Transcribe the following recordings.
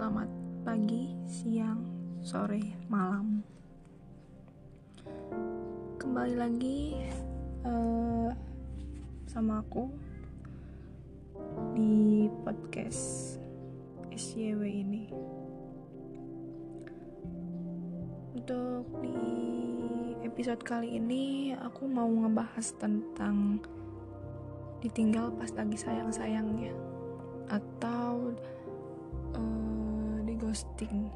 Selamat pagi, siang, sore, malam. Kembali lagi uh, sama aku di podcast SYW ini. Untuk di episode kali ini aku mau ngebahas tentang ditinggal pas lagi sayang-sayangnya atau ghosting.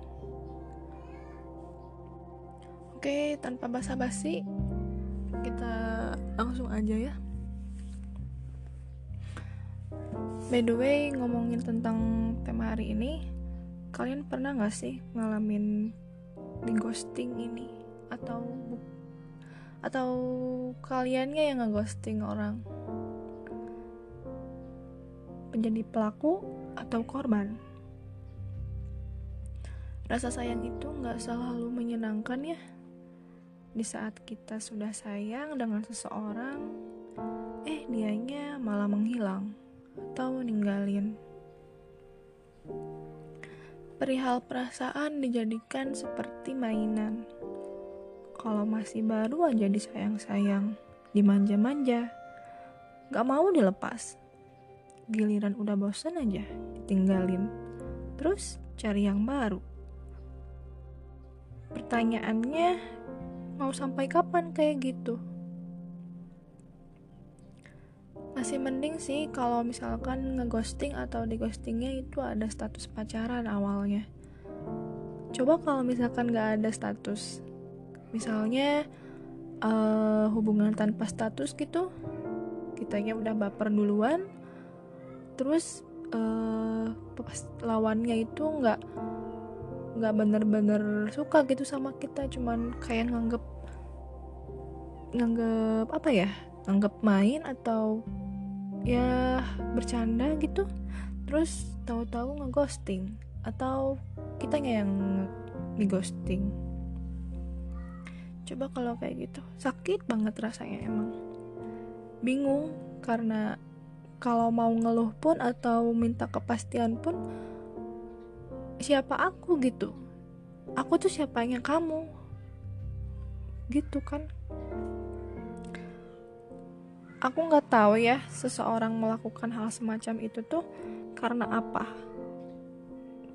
Oke, tanpa basa-basi, kita langsung aja ya. By the way, ngomongin tentang tema hari ini, kalian pernah gak sih ngalamin di ghosting ini atau atau kaliannya yang ngeghosting orang? menjadi pelaku atau korban. Rasa sayang itu nggak selalu menyenangkan ya. Di saat kita sudah sayang dengan seseorang, eh dianya malah menghilang atau ninggalin. Perihal perasaan dijadikan seperti mainan. Kalau masih baru aja disayang-sayang, dimanja-manja, gak mau dilepas giliran udah bosen aja ditinggalin terus cari yang baru pertanyaannya mau sampai kapan kayak gitu? Masih mending sih kalau misalkan ngeghosting atau di ghostingnya itu ada status pacaran awalnya. Coba kalau misalkan gak ada status. Misalnya uh, hubungan tanpa status gitu kitanya udah baper duluan terus uh, lawannya itu nggak nggak bener-bener suka gitu sama kita cuman kayak nganggep nganggep apa ya nganggep main atau ya bercanda gitu. Terus tahu-tahu ngeghosting atau kita yang ghosting coba kalau kayak gitu sakit banget rasanya emang. Bingung karena kalau mau ngeluh pun atau minta kepastian pun siapa aku gitu. Aku tuh siapanya kamu. Gitu kan. Aku nggak tahu ya seseorang melakukan hal semacam itu tuh karena apa.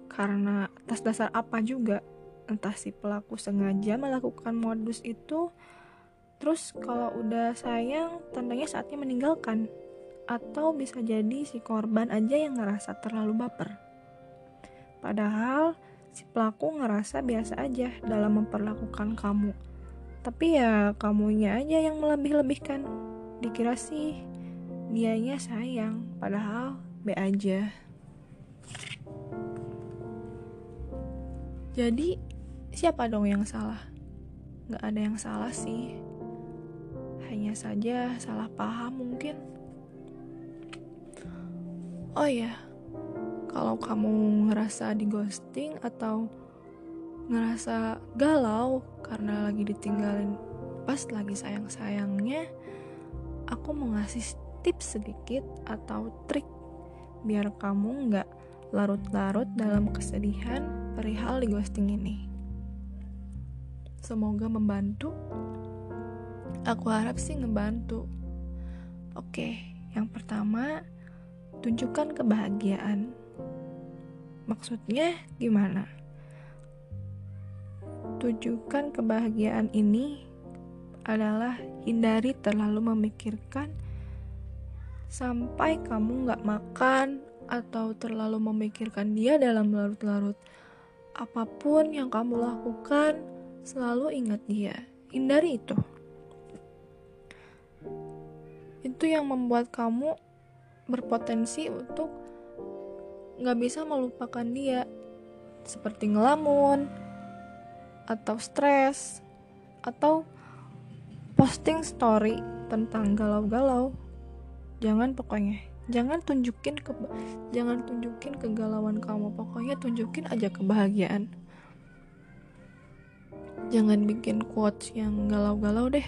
Karena atas dasar apa juga. Entah si pelaku sengaja melakukan modus itu. Terus kalau udah sayang tandanya saatnya meninggalkan. Atau bisa jadi si korban aja yang ngerasa terlalu baper. Padahal si pelaku ngerasa biasa aja dalam memperlakukan kamu. Tapi ya kamunya aja yang melebih-lebihkan. Dikira sih dianya sayang, padahal be aja. Jadi siapa dong yang salah? Gak ada yang salah sih. Hanya saja salah paham mungkin. Oh ya, kalau kamu ngerasa di ghosting atau ngerasa galau karena lagi ditinggalin pas lagi sayang-sayangnya, aku mau ngasih tips sedikit atau trik biar kamu nggak larut-larut dalam kesedihan perihal di ghosting ini. Semoga membantu. Aku harap sih ngebantu. Oke, yang pertama, tunjukkan kebahagiaan. Maksudnya gimana? Tunjukkan kebahagiaan ini adalah hindari terlalu memikirkan sampai kamu nggak makan atau terlalu memikirkan dia dalam larut-larut. Apa pun yang kamu lakukan, selalu ingat dia. Hindari itu. Itu yang membuat kamu berpotensi untuk nggak bisa melupakan dia. Seperti ngelamun atau stres atau posting story tentang galau-galau. Jangan pokoknya jangan tunjukin ke jangan tunjukin kegalauan kamu. Pokoknya tunjukin aja kebahagiaan. Jangan bikin quotes yang galau-galau deh.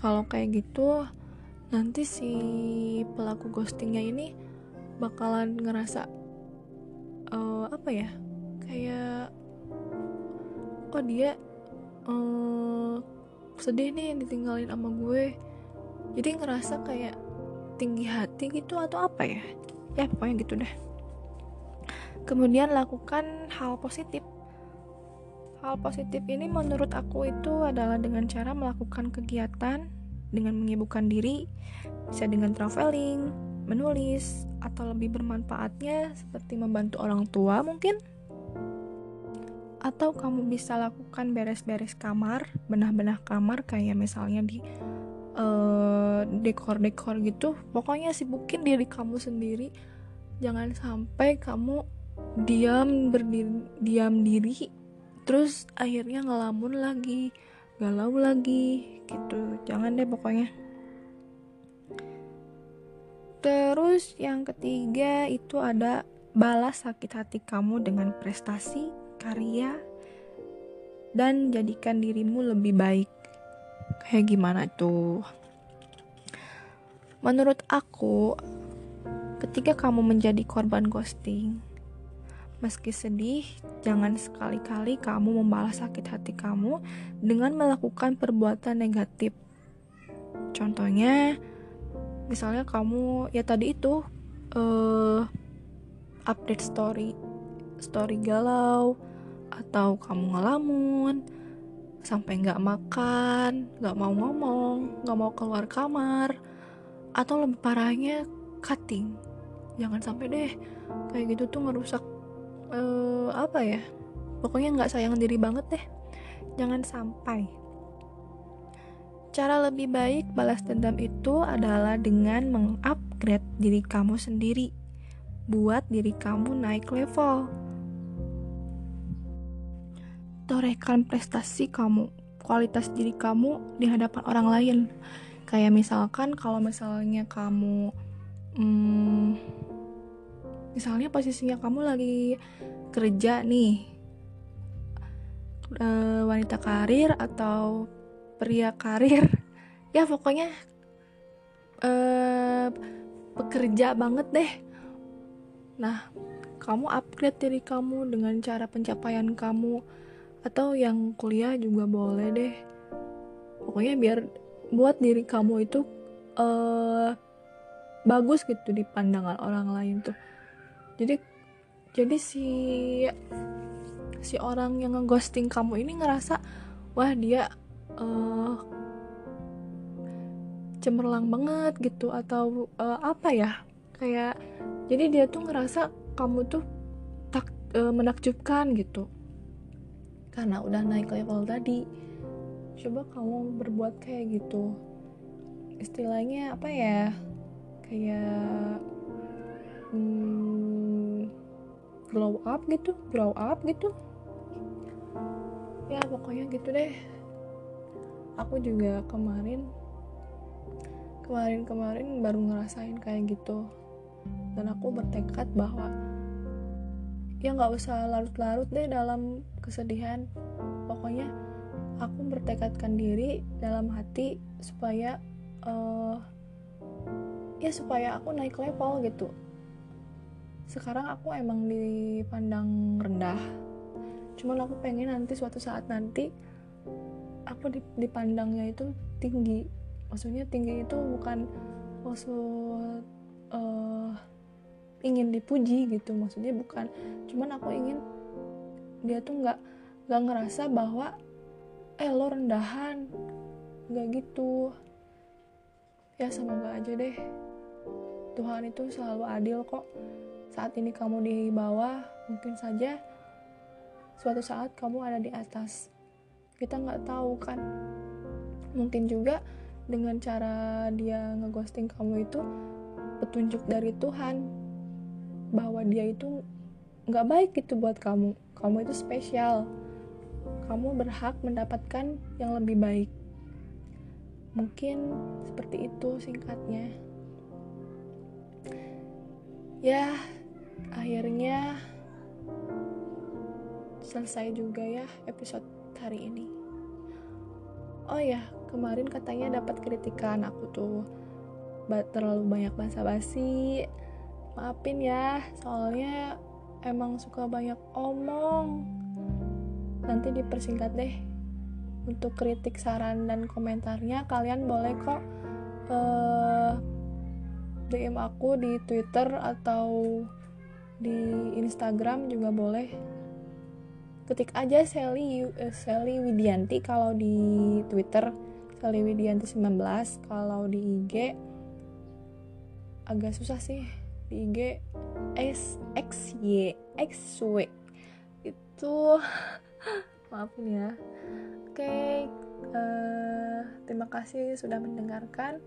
Kalau kayak gitu nanti si pelaku ghostingnya ini bakalan ngerasa uh, apa ya kayak kok dia uh, sedih nih ditinggalin sama gue. Jadi ngerasa kayak tinggi hati gitu atau apa ya? Ya pokoknya gitu deh. Kemudian lakukan hal positif. Hal positif ini menurut aku itu adalah dengan cara melakukan kegiatan dengan menyibukkan diri bisa dengan traveling menulis atau lebih bermanfaatnya seperti membantu orang tua mungkin atau kamu bisa lakukan beres-beres kamar, benah-benah kamar kayak misalnya di eh, dekor-dekor gitu. Pokoknya sibukin diri kamu sendiri. Jangan sampai kamu diam berdiri diam diri terus akhirnya ngelamun lagi, galau lagi gitu. Jangan deh pokoknya. Terus yang ketiga itu ada balas sakit hati kamu dengan prestasi karya dan jadikan dirimu lebih baik. Kayak gimana tuh? Menurut aku, ketika kamu menjadi korban ghosting, meski sedih, jangan sekali-kali kamu membalas sakit hati kamu dengan melakukan perbuatan negatif. Contohnya, misalnya kamu ya tadi itu uh, update story, story galau, atau kamu ngelamun sampai nggak makan, nggak mau ngomong, nggak mau keluar kamar, atau lebih parahnya cutting. Jangan sampai deh kayak gitu tuh ngerusak uh, apa ya? Pokoknya nggak sayang diri banget deh. Jangan sampai. Cara lebih baik balas dendam itu adalah dengan mengupgrade diri kamu sendiri. Buat diri kamu naik level torehkan prestasi kamu, kualitas diri kamu di hadapan orang lain. Kayak misalkan kalau misalnya kamu hmm, misalnya posisinya kamu lagi kerja nih e, wanita karir atau pria karir. Ya pokoknya e, pekerja banget deh. Nah kamu upgrade diri kamu dengan cara pencapaian kamu atau yang kuliah juga boleh deh. Pokoknya biar buat diri kamu itu uh, bagus gitu di pandangan orang lain tuh. Jadi jadi si si orang yang ngeghosting kamu ini ngerasa wah dia uh, cemerlang banget gitu atau uh, apa ya? Kayak jadi dia tuh ngerasa kamu tuh tak uh, menakjubkan gitu. Karena udah naik level tadi coba kamu berbuat kayak gitu. Istilahnya apa ya? Kayak hmm, glow up gitu grow up gitu. Ya pokoknya gitu deh aku juga kemarin kemarin-kemarin baru ngerasain kayak gitu. Dan aku bertekad bahwa ya nggak usah larut-larut deh dalam kesedihan. Pokoknya aku bertekadkan diri dalam hati supaya uh, ya supaya aku naik level gitu. Sekarang aku emang dipandang rendah. Cuman aku pengen nanti suatu saat nanti aku dipandangnya itu tinggi. Maksudnya tinggi itu bukan maksud uh, ingin dipuji gitu. Maksudnya bukan. Cuman aku ingin dia tuh nggak nggak ngerasa bahwa eh lo rendahan. Nggak gitu. Ya semoga aja deh. Tuhan itu selalu adil kok. Saat ini kamu di bawah mungkin saja suatu saat kamu ada di atas kita nggak tahu kan. Mungkin juga dengan cara dia ngeghosting kamu itu petunjuk dari Tuhan bahwa dia itu nggak baik gitu buat kamu. Kamu itu spesial. Kamu berhak mendapatkan yang lebih baik. Mungkin seperti itu singkatnya. Ya akhirnya selesai juga ya episode hari ini. Oh ya kemarin katanya dapat kritikan. Aku tuh terlalu banyak basa-basi. Maafin ya soalnya emang suka banyak omong. Nanti dipersingkat deh. Untuk kritik saran dan komentarnya kalian boleh kok uh, eh, DM aku di Twitter atau di Instagram juga boleh ketik aja Sally uh, Sally Widianti kalau di Twitter Sally Widianti 19 kalau di IG agak susah sih. Di IG S X Y X W. Itu maafin ya. Oke okay, uh, eh, terima kasih sudah mendengarkan.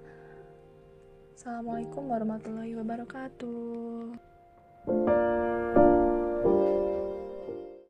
Assalamualaikum warahmatullahi wabarakatuh